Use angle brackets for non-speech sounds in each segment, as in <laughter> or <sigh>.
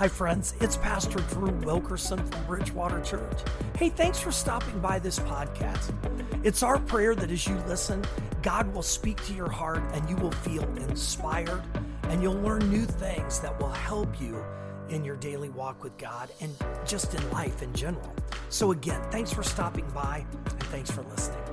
Hi, friends. It's Pastor Drew Wilkerson from Bridgewater Church. Hey, thanks for stopping by this podcast. It's our prayer that as you listen, God will speak to your heart and you will feel inspired and you'll learn new things that will help you in your daily walk with God and just in life in general. So, again, thanks for stopping by and thanks for listening.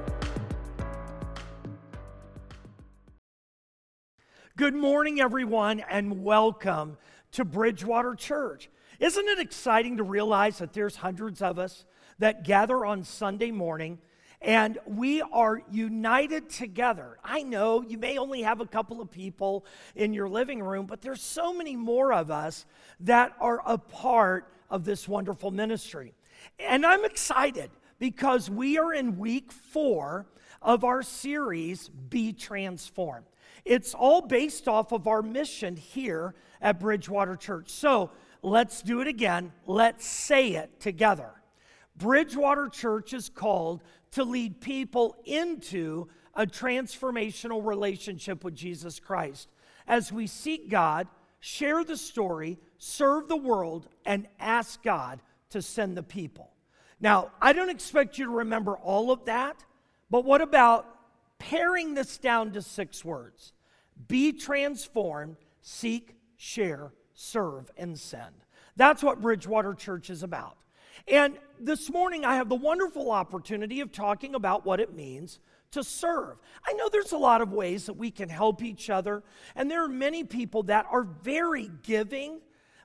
Good morning, everyone, and welcome to Bridgewater Church. Isn't it exciting to realize that there's hundreds of us that gather on Sunday morning and we are united together? I know you may only have a couple of people in your living room, but there's so many more of us that are a part of this wonderful ministry. And I'm excited because we are in week four of our series, Be Transformed. It's all based off of our mission here at Bridgewater Church. So let's do it again. Let's say it together. Bridgewater Church is called to lead people into a transformational relationship with Jesus Christ as we seek God, share the story, serve the world, and ask God to send the people. Now, I don't expect you to remember all of that, but what about paring this down to six words? Be transformed, seek, share, serve, and send. That's what Bridgewater Church is about. And this morning, I have the wonderful opportunity of talking about what it means to serve. I know there's a lot of ways that we can help each other, and there are many people that are very giving,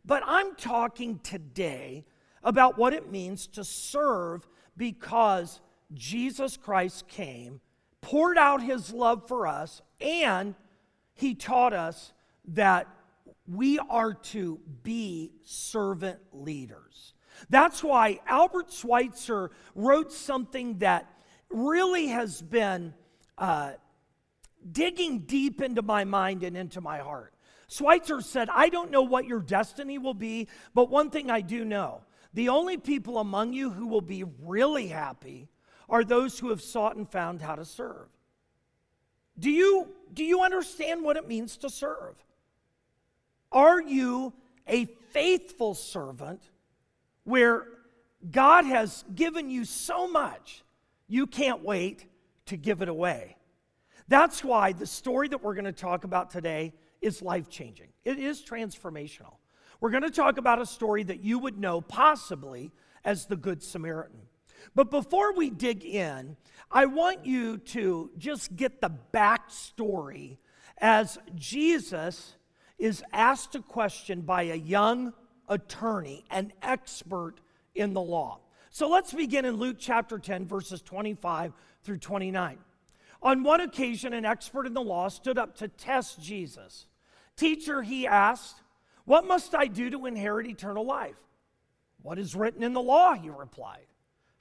but I'm talking today about what it means to serve because Jesus Christ came, poured out his love for us, and he taught us that we are to be servant leaders. That's why Albert Schweitzer wrote something that really has been uh, digging deep into my mind and into my heart. Schweitzer said, I don't know what your destiny will be, but one thing I do know the only people among you who will be really happy are those who have sought and found how to serve. Do you, do you understand what it means to serve? Are you a faithful servant where God has given you so much, you can't wait to give it away? That's why the story that we're going to talk about today is life changing. It is transformational. We're going to talk about a story that you would know possibly as the Good Samaritan. But before we dig in, I want you to just get the backstory as Jesus is asked a question by a young attorney, an expert in the law. So let's begin in Luke chapter 10, verses 25 through 29. On one occasion, an expert in the law stood up to test Jesus. Teacher, he asked, What must I do to inherit eternal life? What is written in the law? He replied.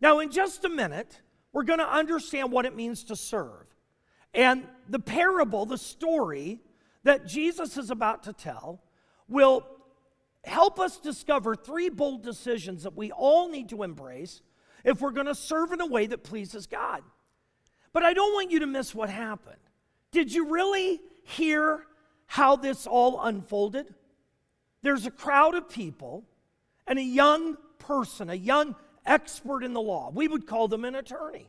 Now, in just a minute, we're going to understand what it means to serve. And the parable, the story that Jesus is about to tell, will help us discover three bold decisions that we all need to embrace if we're going to serve in a way that pleases God. But I don't want you to miss what happened. Did you really hear how this all unfolded? There's a crowd of people and a young person, a young expert in the law. We would call them an attorney.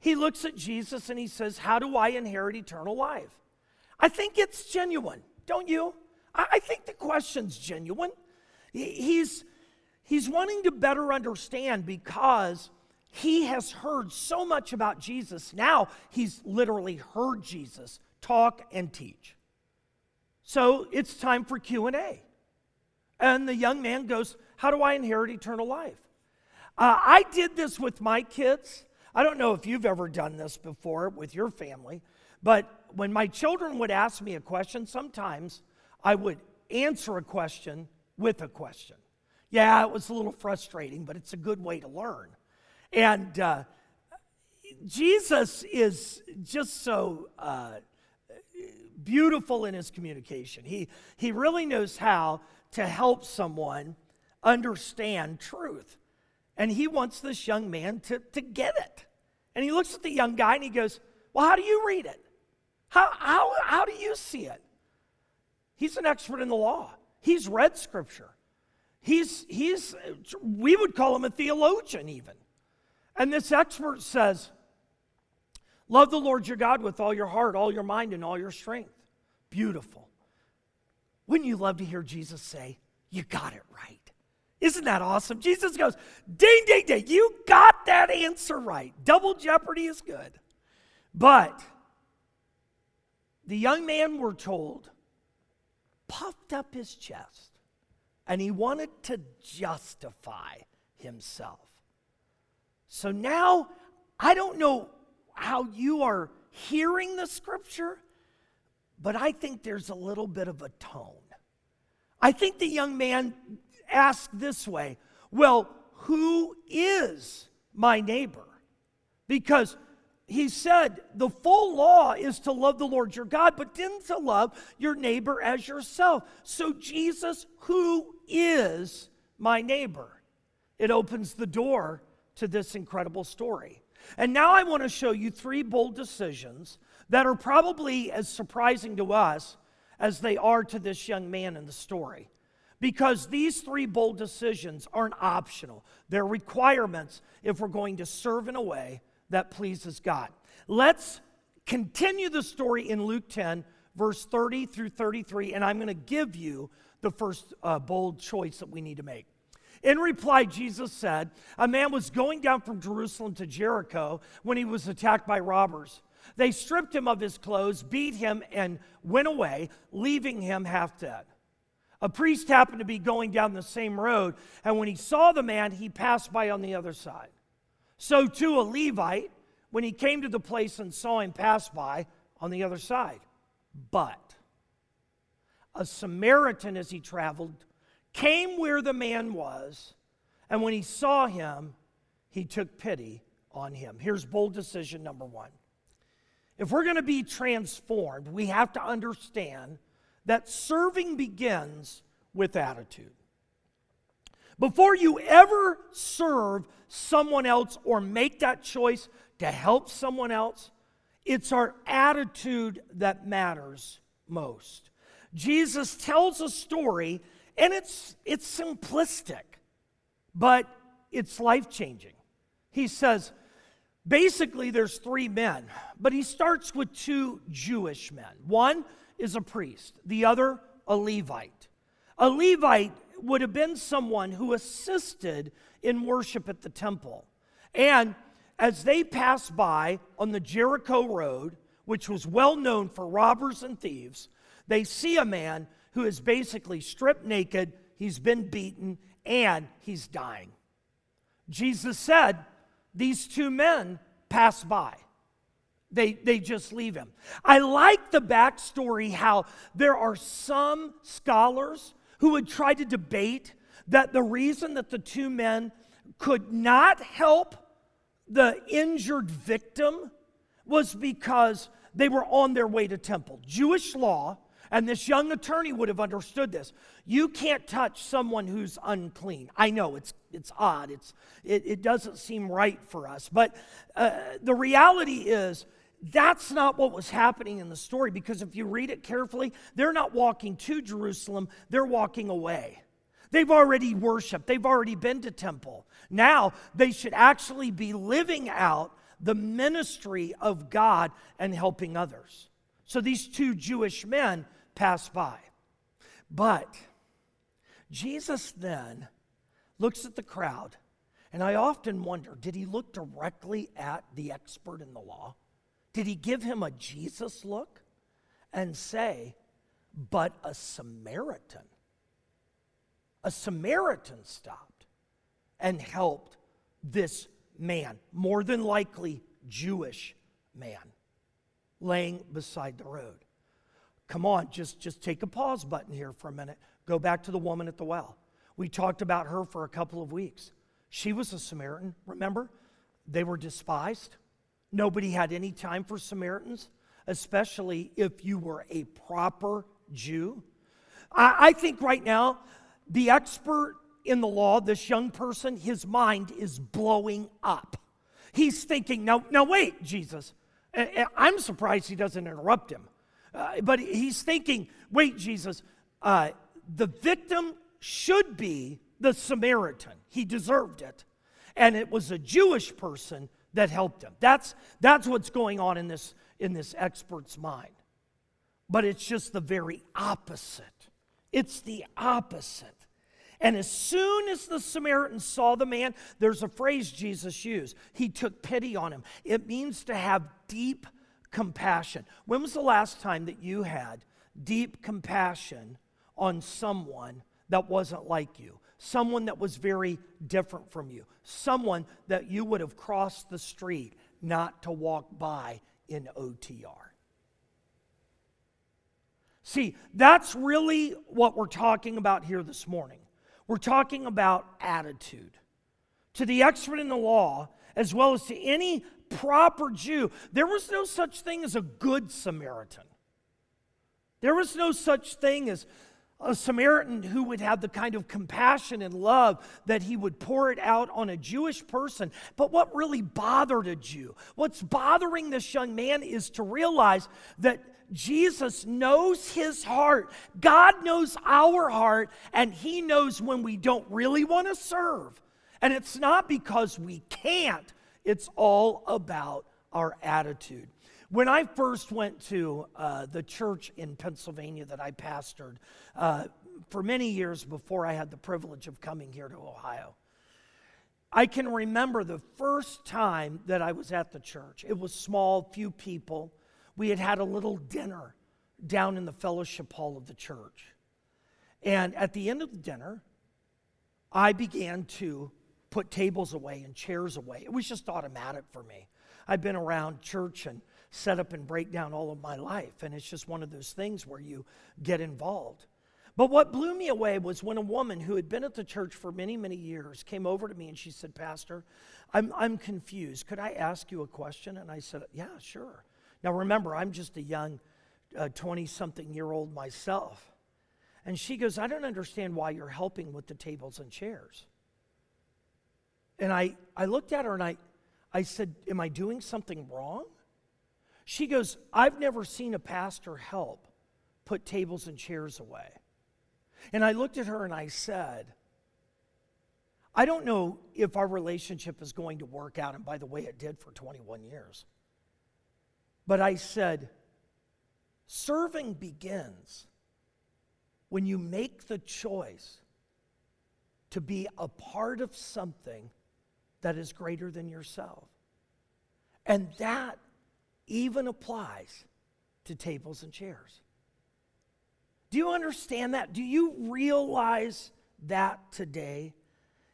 He looks at Jesus and he says, How do I inherit eternal life? I think it's genuine, don't you? I think the question's genuine. He's, he's wanting to better understand because he has heard so much about Jesus. Now he's literally heard Jesus talk and teach. So it's time for Q&A. And the young man goes, "How do I inherit eternal life?" Uh, I did this with my kids. I don't know if you've ever done this before with your family, but when my children would ask me a question, sometimes I would answer a question with a question. Yeah, it was a little frustrating, but it's a good way to learn. And uh, Jesus is just so uh, beautiful in his communication. He, he really knows how to help someone understand truth. And he wants this young man to, to get it. And he looks at the young guy and he goes, Well, how do you read it? How, how, how do you see it? He's an expert in the law, he's read scripture. He's, he's, we would call him a theologian, even. And this expert says, Love the Lord your God with all your heart, all your mind, and all your strength. Beautiful. Wouldn't you love to hear Jesus say, You got it right? Isn't that awesome? Jesus goes, Ding, ding, ding, you got that answer right. Double jeopardy is good. But the young man, we're told, puffed up his chest and he wanted to justify himself. So now, I don't know how you are hearing the scripture, but I think there's a little bit of a tone. I think the young man asked this way Well, who is my neighbor? Because he said the full law is to love the Lord your God, but then to love your neighbor as yourself. So, Jesus, who is my neighbor? It opens the door to this incredible story. And now I want to show you three bold decisions that are probably as surprising to us as they are to this young man in the story. Because these three bold decisions aren't optional, they're requirements if we're going to serve in a way that pleases God. Let's continue the story in Luke 10, verse 30 through 33, and I'm going to give you the first uh, bold choice that we need to make. In reply, Jesus said, A man was going down from Jerusalem to Jericho when he was attacked by robbers. They stripped him of his clothes, beat him, and went away, leaving him half dead. A priest happened to be going down the same road, and when he saw the man, he passed by on the other side. So too a Levite, when he came to the place and saw him pass by on the other side. But a Samaritan, as he traveled, came where the man was, and when he saw him, he took pity on him. Here's bold decision number one. If we're going to be transformed, we have to understand that serving begins with attitude. Before you ever serve someone else or make that choice to help someone else, it's our attitude that matters most. Jesus tells a story, and it's, it's simplistic, but it's life changing. He says, basically, there's three men, but he starts with two Jewish men. One is a priest, the other, a Levite. A Levite would have been someone who assisted in worship at the temple. And as they passed by on the Jericho Road, which was well known for robbers and thieves, they see a man who is basically stripped naked, he's been beaten, and he's dying. Jesus said, These two men pass by. They, they just leave him. I like the backstory how there are some scholars who would try to debate that the reason that the two men could not help the injured victim was because they were on their way to temple. Jewish law, and this young attorney would have understood this. You can't touch someone who's unclean. I know it's, it's odd, it's, it, it doesn't seem right for us, but uh, the reality is that's not what was happening in the story because if you read it carefully, they're not walking to Jerusalem, they're walking away. They've already worshiped, they've already been to temple. Now they should actually be living out the ministry of God and helping others. So these two Jewish men pass by. But Jesus then looks at the crowd, and I often wonder did he look directly at the expert in the law? Did he give him a Jesus look and say, but a Samaritan? A Samaritan stopped and helped this man, more than likely Jewish man, laying beside the road. come on, just, just take a pause button here for a minute. Go back to the woman at the well. We talked about her for a couple of weeks. She was a Samaritan, remember? They were despised. Nobody had any time for Samaritans, especially if you were a proper Jew. I, I think right now, the expert in the law, this young person, his mind is blowing up. He's thinking, now, now wait, Jesus. I'm surprised he doesn't interrupt him. Uh, but he's thinking, wait, Jesus, uh, the victim should be the Samaritan. He deserved it. And it was a Jewish person that helped him. That's, that's what's going on in this, in this expert's mind. But it's just the very opposite. It's the opposite. And as soon as the Samaritan saw the man, there's a phrase Jesus used. He took pity on him. It means to have deep compassion. When was the last time that you had deep compassion on someone that wasn't like you? Someone that was very different from you? Someone that you would have crossed the street not to walk by in OTR? See, that's really what we're talking about here this morning. We're talking about attitude. To the expert in the law, as well as to any proper Jew, there was no such thing as a good Samaritan. There was no such thing as a Samaritan who would have the kind of compassion and love that he would pour it out on a Jewish person. But what really bothered a Jew, what's bothering this young man is to realize that Jesus knows his heart. God knows our heart, and he knows when we don't really want to serve. And it's not because we can't, it's all about our attitude. When I first went to uh, the church in Pennsylvania that I pastored uh, for many years before I had the privilege of coming here to Ohio, I can remember the first time that I was at the church. It was small, few people we had had a little dinner down in the fellowship hall of the church. And at the end of the dinner, I began to put tables away and chairs away. It was just automatic for me. I've been around church and set up and break down all of my life, and it's just one of those things where you get involved. But what blew me away was when a woman who had been at the church for many, many years came over to me and she said, Pastor, I'm, I'm confused. Could I ask you a question? And I said, Yeah, sure. Now remember, I'm just a young 20 uh, something year old myself. And she goes, I don't understand why you're helping with the tables and chairs. And I, I looked at her and I, I said, Am I doing something wrong? She goes, I've never seen a pastor help put tables and chairs away. And I looked at her and I said, I don't know if our relationship is going to work out. And by the way, it did for 21 years. But I said, serving begins when you make the choice to be a part of something that is greater than yourself. And that even applies to tables and chairs. Do you understand that? Do you realize that today?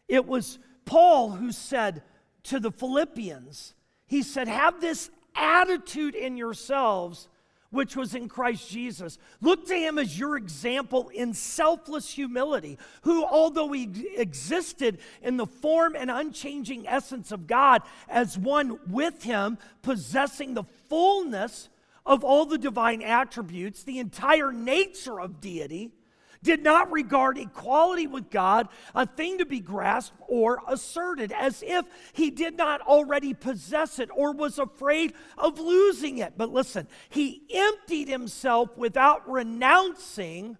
It was Paul who said to the Philippians, he said, Have this attitude in yourselves which was in Christ Jesus. Look to him as your example in selfless humility, who, although he existed in the form and unchanging essence of God, as one with him, possessing the fullness of all the divine attributes, the entire nature of deity did not regard equality with God a thing to be grasped or asserted, as if he did not already possess it or was afraid of losing it. But listen, he emptied himself without renouncing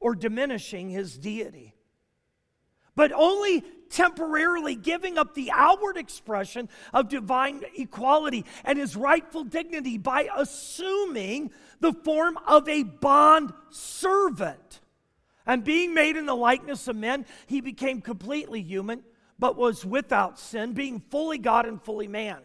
or diminishing his deity, but only temporarily giving up the outward expression of divine equality and his rightful dignity by assuming the form of a bond servant and being made in the likeness of men, he became completely human, but was without sin, being fully God and fully man.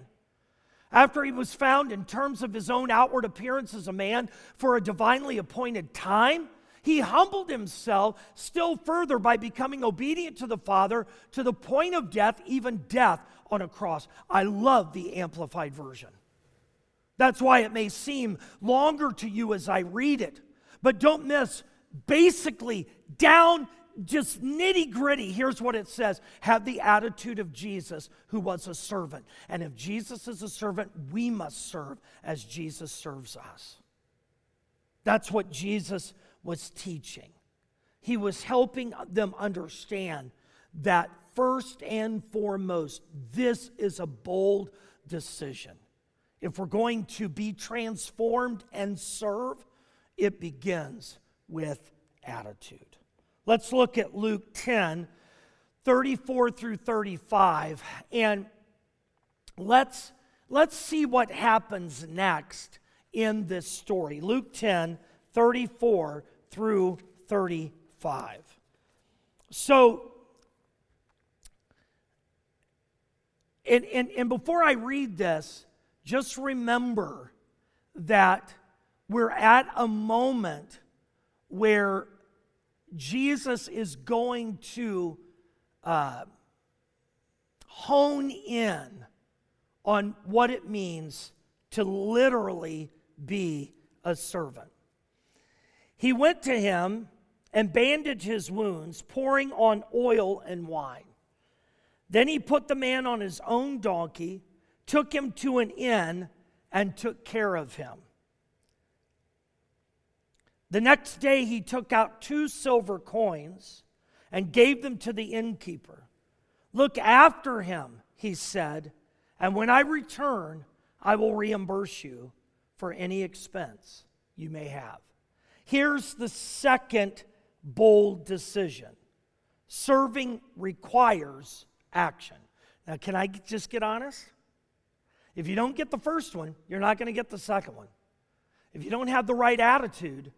After he was found in terms of his own outward appearance as a man for a divinely appointed time, he humbled himself still further by becoming obedient to the Father to the point of death, even death on a cross. I love the Amplified Version. That's why it may seem longer to you as I read it. But don't miss, basically, down just nitty gritty, here's what it says have the attitude of Jesus, who was a servant. And if Jesus is a servant, we must serve as Jesus serves us. That's what Jesus was teaching. He was helping them understand that first and foremost, this is a bold decision. If we're going to be transformed and serve, it begins with attitude. Let's look at Luke 10, 34 through 35, and let's, let's see what happens next in this story. Luke 10, 34 through 35. So, and, and, and before I read this, just remember that we're at a moment where Jesus is going to uh, hone in on what it means to literally be a servant. He went to him and bandaged his wounds, pouring on oil and wine. Then he put the man on his own donkey, took him to an inn, and took care of him. The next day he took out two silver coins and gave them to the innkeeper. Look after him, he said, and when I return, I will reimburse you for any expense you may have. Here's the second bold decision serving requires action. Now, can I just get honest? If you don't get the first one, you're not going to get the second one. If you don't have the right attitude,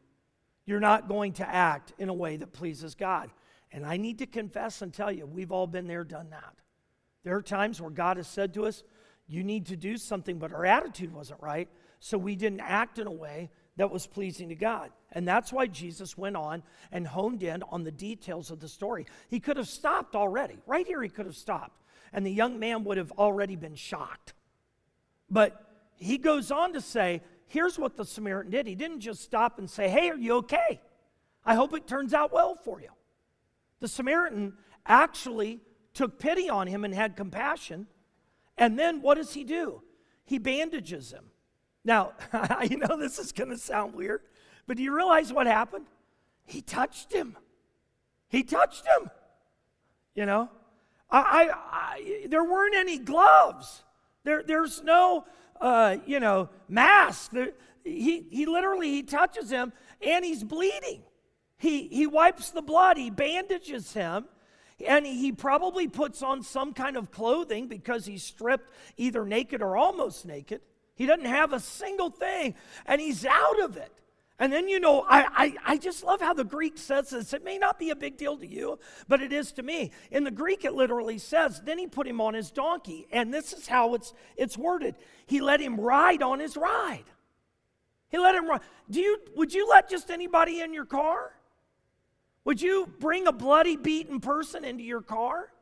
you're not going to act in a way that pleases God. And I need to confess and tell you, we've all been there, done that. There are times where God has said to us, You need to do something, but our attitude wasn't right. So we didn't act in a way that was pleasing to God. And that's why Jesus went on and honed in on the details of the story. He could have stopped already. Right here, he could have stopped. And the young man would have already been shocked. But he goes on to say, here's what the Samaritan did. He didn't just stop and say, Hey, are you okay? I hope it turns out well for you. The Samaritan actually took pity on him and had compassion. And then what does he do? He bandages him. Now, <laughs> you know this is going to sound weird, but do you realize what happened? He touched him. He touched him. You know, I, I, I there weren't any gloves. There, there's no uh, you know, mask. He, he literally, he touches him and he's bleeding. He, he wipes the blood, he bandages him, and he probably puts on some kind of clothing because he's stripped either naked or almost naked. He doesn't have a single thing, and he's out of it. And then, you know, I, I, I, just love how the Greek says this. It may not be a big deal to you, but it is to me. In the Greek, it literally says, then he put him on his donkey. And this is how it's, it's worded. He let him ride on his ride. He let him ride. Do you, would you let just anybody in your car? Would you bring a bloody, beaten person into your car?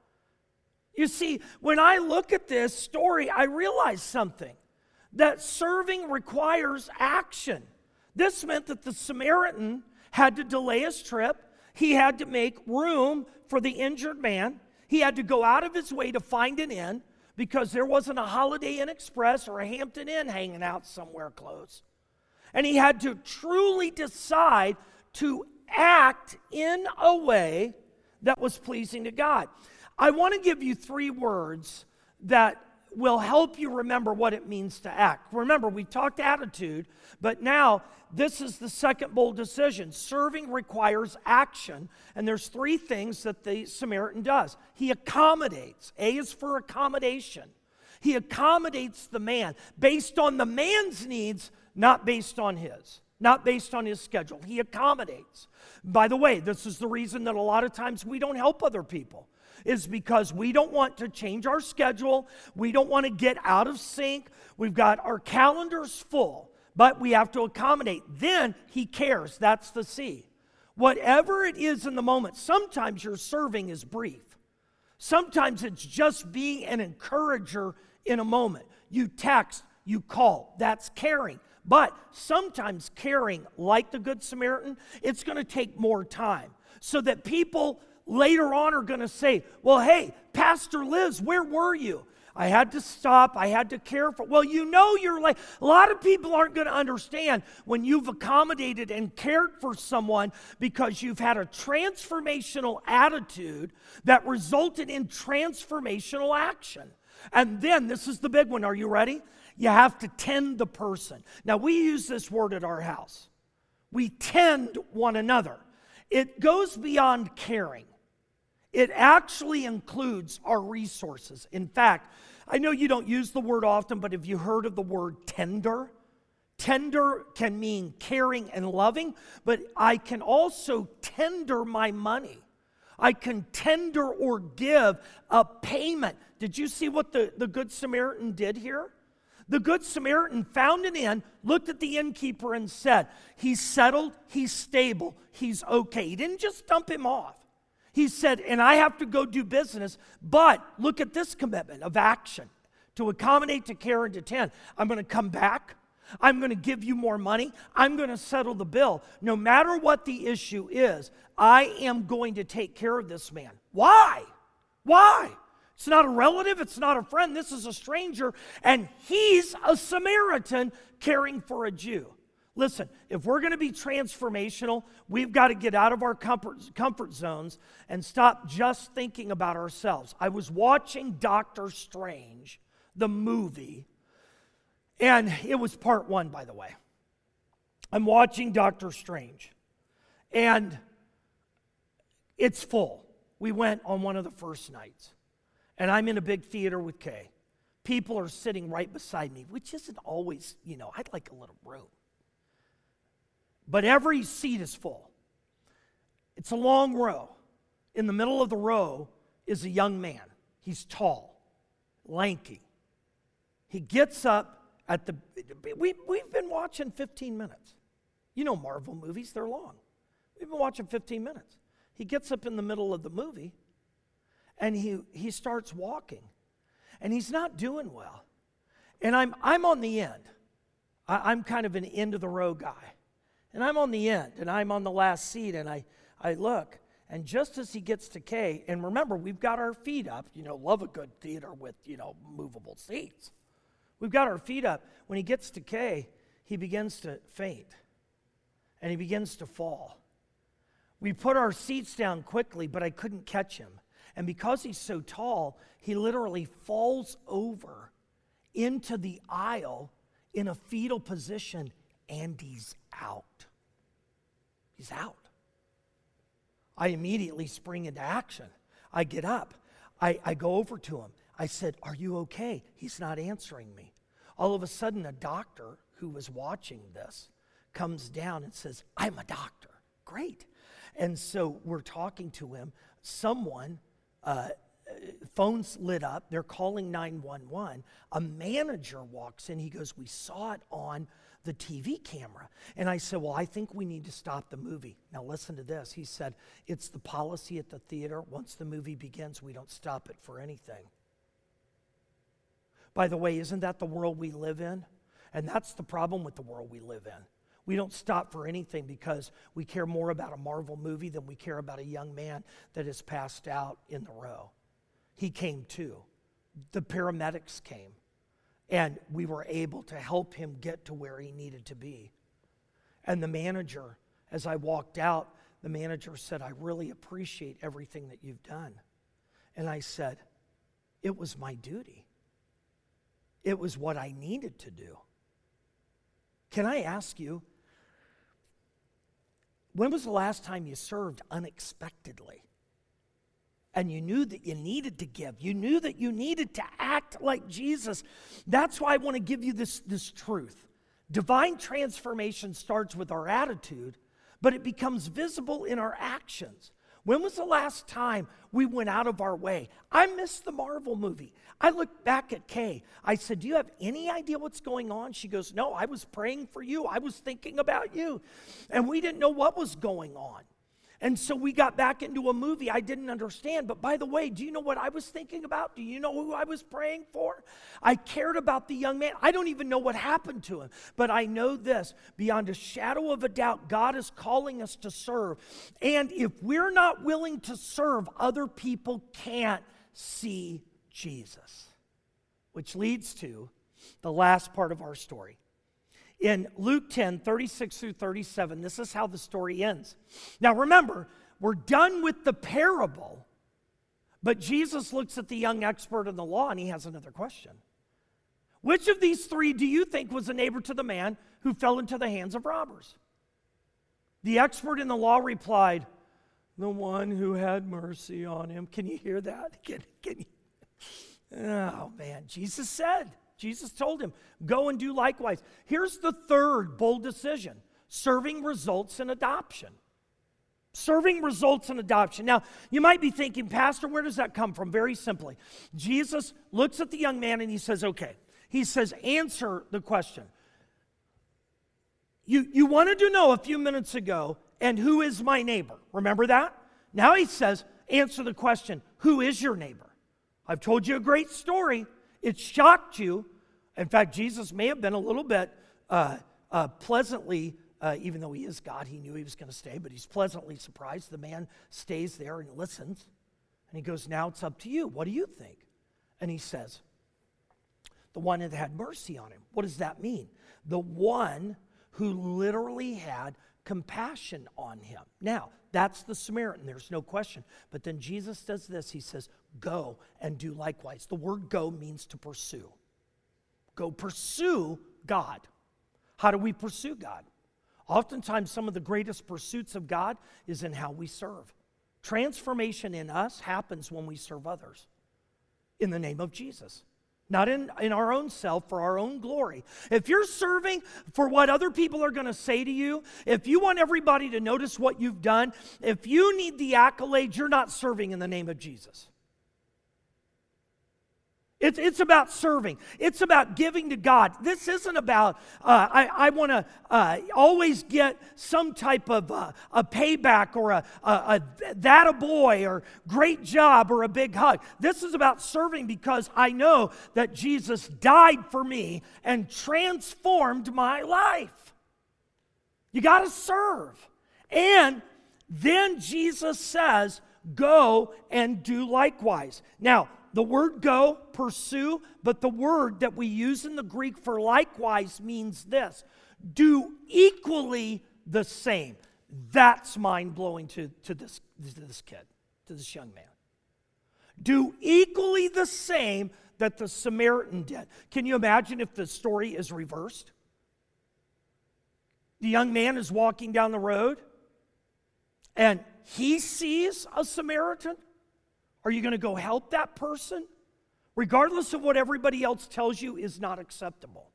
You see, when I look at this story, I realize something that serving requires action. This meant that the Samaritan had to delay his trip. He had to make room for the injured man. He had to go out of his way to find an inn because there wasn't a Holiday Inn Express or a Hampton Inn hanging out somewhere close. And he had to truly decide to act in a way that was pleasing to God. I want to give you three words that will help you remember what it means to act. Remember, we talked attitude, but now this is the second bold decision. Serving requires action, and there's three things that the Samaritan does. He accommodates. A is for accommodation. He accommodates the man based on the man's needs, not based on his, not based on his schedule. He accommodates. By the way, this is the reason that a lot of times we don't help other people is because we don't want to change our schedule. We don't want to get out of sync. We've got our calendars full, but we have to accommodate. Then he cares. That's the C. Whatever it is in the moment, sometimes your serving is brief. Sometimes it's just being an encourager in a moment. You text, you call. That's caring. But sometimes caring, like the Good Samaritan, it's going to take more time so that people later on are going to say, Well, hey, Pastor Liz, where were you? I had to stop. I had to care for. Well, you know, you're like, a lot of people aren't going to understand when you've accommodated and cared for someone because you've had a transformational attitude that resulted in transformational action. And then, this is the big one. Are you ready? You have to tend the person. Now, we use this word at our house. We tend one another. It goes beyond caring. It actually includes our resources. In fact, I know you don't use the word often, but have you heard of the word tender? Tender can mean caring and loving, but I can also tender my money. I can tender or give a payment. Did you see what the, the Good Samaritan did here? The Good Samaritan found an inn, looked at the innkeeper, and said, He's settled, he's stable, he's okay. He didn't just dump him off. He said, and I have to go do business, but look at this commitment of action to accommodate, to care, and to tend. I'm going to come back. I'm going to give you more money. I'm going to settle the bill. No matter what the issue is, I am going to take care of this man. Why? Why? It's not a relative, it's not a friend, this is a stranger, and he's a Samaritan caring for a Jew. Listen, if we're going to be transformational, we've got to get out of our comfort, comfort zones and stop just thinking about ourselves. I was watching Doctor Strange, the movie, and it was part one, by the way. I'm watching Doctor Strange, and it's full. We went on one of the first nights, and I'm in a big theater with Kay. People are sitting right beside me, which isn't always, you know, I'd like a little room but every seat is full. It's a long row. In the middle of the row is a young man. He's tall, lanky. He gets up at the. We, we've been watching 15 minutes. You know Marvel movies, they're long. We've been watching 15 minutes. He gets up in the middle of the movie and he, he starts walking. And he's not doing well. And I'm, I'm on the end. I, I'm kind of an end of the row guy. And I'm on the end, and I'm on the last seat, and I, I look, and just as he gets to Kay, and remember, we've got our feet up, you know, love a good theater with, you know, movable seats. We've got our feet up. When he gets to Kay, he begins to faint, and he begins to fall. We put our seats down quickly, but I couldn't catch him. And because he's so tall, he literally falls over into the aisle in a fetal position and he's out. He's out. I immediately spring into action. I get up. I, I go over to him. I said, Are you okay? He's not answering me. All of a sudden, a doctor who was watching this comes down and says, I'm a doctor. Great. And so we're talking to him. Someone, uh, phones lit up. They're calling 911. A manager walks in. He goes, We saw it on the TV camera. And I said, Well, I think we need to stop the movie. Now, listen to this. He said, It's the policy at the theater. Once the movie begins, we don't stop it for anything. By the way, isn't that the world we live in? And that's the problem with the world we live in. We don't stop for anything because we care more about a Marvel movie than we care about a young man that is passed out in the row. He came too. The paramedics came. And we were able to help him get to where he needed to be. And the manager, as I walked out, the manager said, I really appreciate everything that you've done. And I said, It was my duty, it was what I needed to do. Can I ask you, when was the last time you served unexpectedly? And you knew that you needed to give. You knew that you needed to act like Jesus. That's why I want to give you this, this truth. Divine transformation starts with our attitude, but it becomes visible in our actions. When was the last time we went out of our way? I missed the Marvel movie. I looked back at Kay. I said, Do you have any idea what's going on? She goes, No, I was praying for you. I was thinking about you. And we didn't know what was going on. And so we got back into a movie I didn't understand. But by the way, do you know what I was thinking about? Do you know who I was praying for? I cared about the young man. I don't even know what happened to him. But I know this beyond a shadow of a doubt, God is calling us to serve. And if we're not willing to serve, other people can't see Jesus. Which leads to the last part of our story. In Luke 10, 36 through 37, this is how the story ends. Now remember, we're done with the parable, but Jesus looks at the young expert in the law and he has another question. Which of these three do you think was a neighbor to the man who fell into the hands of robbers? The expert in the law replied, The one who had mercy on him. Can you hear that? <laughs> Can, can you? Oh, man. Jesus said, Jesus told him, Go and do likewise. Here's the third bold decision serving results in adoption. Serving results in adoption. Now, you might be thinking, Pastor, where does that come from? Very simply. Jesus looks at the young man and he says, Okay. He says, Answer the question. You, you wanted to know a few minutes ago, and who is my neighbor? Remember that? Now he says, Answer the question, Who is your neighbor? I've told you a great story. It shocked you. In fact, Jesus may have been a little bit uh, uh, pleasantly, uh, even though he is God, he knew he was going to stay, but he's pleasantly surprised. The man stays there and listens. And he goes, Now it's up to you. What do you think? And he says, The one that had mercy on him. What does that mean? The one who literally had compassion on him. Now, that's the Samaritan, there's no question. But then Jesus does this He says, Go and do likewise. The word go means to pursue. Go pursue God. How do we pursue God? Oftentimes, some of the greatest pursuits of God is in how we serve. Transformation in us happens when we serve others in the name of Jesus not in, in our own self for our own glory. If you're serving for what other people are going to say to you, if you want everybody to notice what you've done, if you need the accolades, you're not serving in the name of Jesus. It's, it's about serving. It's about giving to God. This isn't about, uh, I, I want to uh, always get some type of uh, a payback or a, a, a, that a boy or great job or a big hug. This is about serving because I know that Jesus died for me and transformed my life. You got to serve. And then Jesus says, go and do likewise. Now, the word go, pursue, but the word that we use in the Greek for likewise means this do equally the same. That's mind blowing to, to, this, to this kid, to this young man. Do equally the same that the Samaritan did. Can you imagine if the story is reversed? The young man is walking down the road and he sees a Samaritan are you going to go help that person? Regardless of what everybody else tells you, is not acceptable.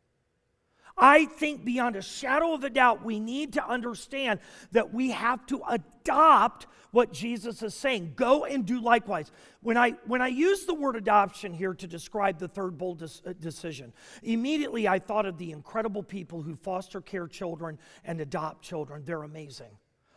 I think beyond a shadow of a doubt, we need to understand that we have to adopt what Jesus is saying. Go and do likewise. When I, when I use the word adoption here to describe the third bold uh, decision, immediately I thought of the incredible people who foster care children and adopt children. They're amazing.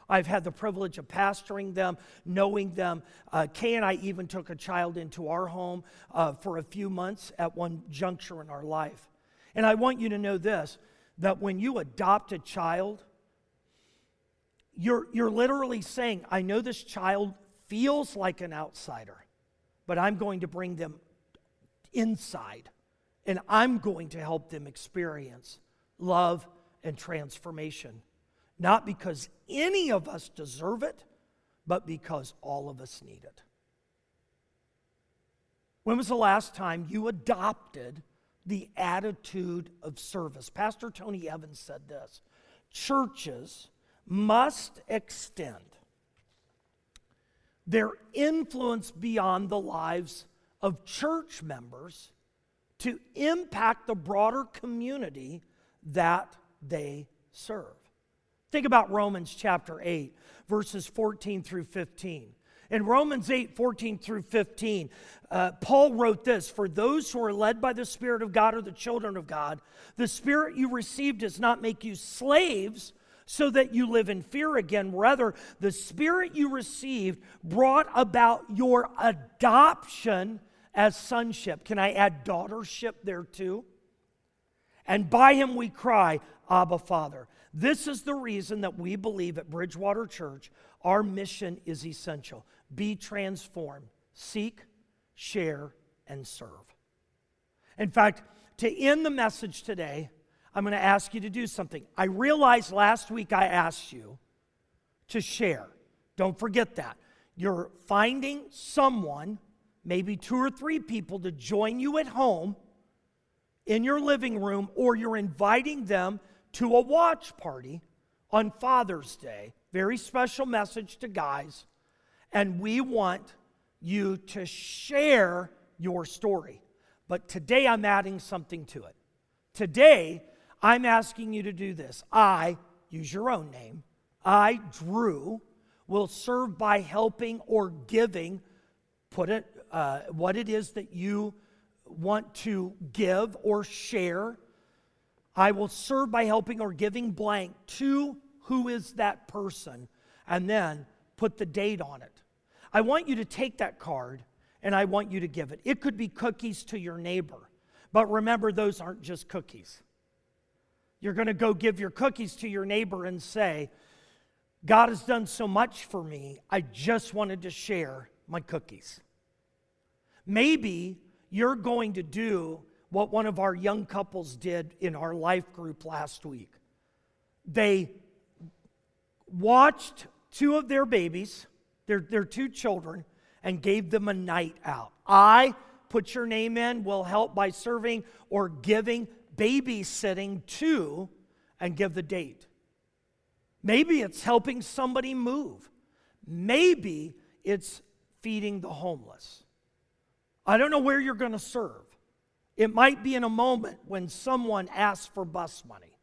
I've had the privilege of pastoring them, knowing them. Uh, Kay and I even took a child into our home uh, for a few months at one juncture in our life. And I want you to know this that when you adopt a child, you're, you're literally saying, I know this child feels like an outsider, but I'm going to bring them inside and I'm going to help them experience love and transformation. Not because any of us deserve it, but because all of us need it. When was the last time you adopted the attitude of service? Pastor Tony Evans said this churches must extend their influence beyond the lives of church members to impact the broader community that they serve. Think about Romans chapter 8, verses 14 through 15. In Romans 8, 14 through 15, uh, Paul wrote this For those who are led by the Spirit of God are the children of God. The Spirit you received does not make you slaves so that you live in fear again. Rather, the Spirit you received brought about your adoption as sonship. Can I add daughtership there too? And by him we cry, Abba, Father. This is the reason that we believe at Bridgewater Church our mission is essential be transformed, seek, share, and serve. In fact, to end the message today, I'm going to ask you to do something. I realized last week I asked you to share. Don't forget that. You're finding someone, maybe two or three people, to join you at home in your living room, or you're inviting them to a watch party on Father's Day. Very special message to guys. And we want you to share your story. But today I'm adding something to it. Today, I'm asking you to do this. I, use your own name, I, Drew, will serve by helping or giving, put it, uh, what it is that you want to give or share. I will serve by helping or giving blank to who is that person, and then put the date on it. I want you to take that card and I want you to give it. It could be cookies to your neighbor, but remember, those aren't just cookies. You're going to go give your cookies to your neighbor and say, God has done so much for me, I just wanted to share my cookies. Maybe you're going to do what one of our young couples did in our life group last week. They watched two of their babies, their, their two children, and gave them a night out. I put your name in, will help by serving or giving babysitting to and give the date. Maybe it's helping somebody move. Maybe it's feeding the homeless. I don't know where you're going to serve. It might be in a moment when someone asks for bus money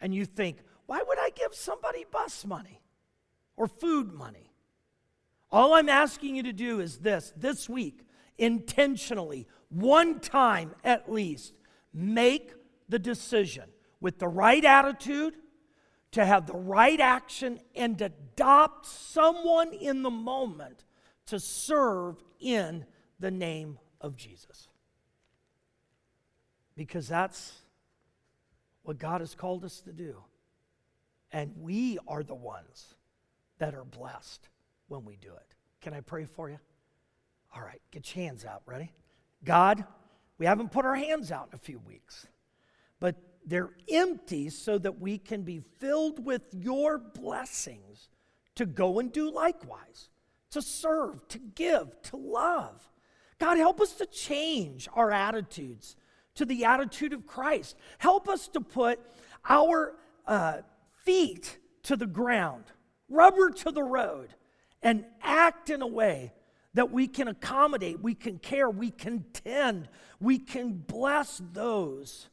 and you think, why would I give somebody bus money or food money? All I'm asking you to do is this this week, intentionally, one time at least, make the decision with the right attitude to have the right action and adopt someone in the moment to serve in the name of Jesus. Because that's what God has called us to do. And we are the ones that are blessed when we do it. Can I pray for you? All right, get your hands out. Ready? God, we haven't put our hands out in a few weeks, but they're empty so that we can be filled with your blessings to go and do likewise, to serve, to give, to love. God, help us to change our attitudes to the attitude of Christ. Help us to put our uh, feet to the ground, rubber to the road, and act in a way that we can accommodate, we can care, we can tend, we can bless those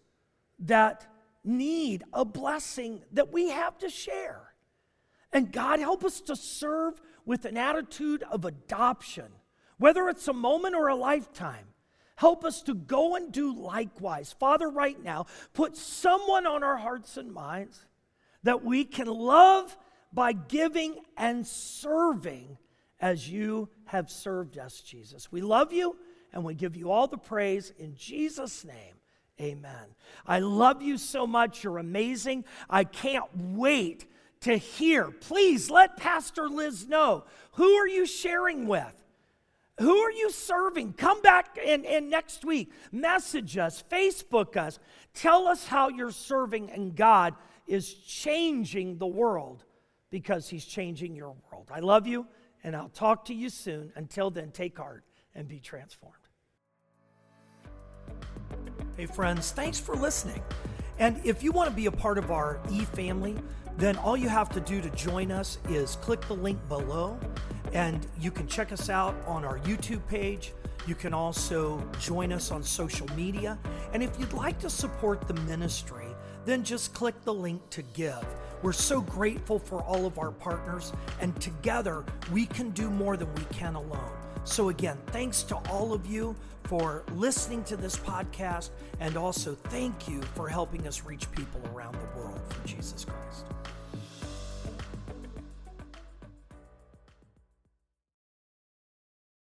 that need a blessing that we have to share. And God, help us to serve with an attitude of adoption, whether it's a moment or a lifetime. Help us to go and do likewise. Father, right now, put someone on our hearts and minds that we can love by giving and serving as you have served us, Jesus. We love you and we give you all the praise in Jesus' name. Amen. I love you so much. You're amazing. I can't wait to hear. Please let Pastor Liz know who are you sharing with? Who are you serving? Come back and, and next week, message us, Facebook us, tell us how you're serving, and God is changing the world because He's changing your world. I love you, and I'll talk to you soon. Until then, take heart and be transformed. Hey, friends, thanks for listening. And if you want to be a part of our e family, then all you have to do to join us is click the link below, and you can check us out on our YouTube page. You can also join us on social media. And if you'd like to support the ministry, then just click the link to give. We're so grateful for all of our partners, and together we can do more than we can alone. So, again, thanks to all of you for listening to this podcast, and also thank you for helping us reach people around the world for Jesus Christ.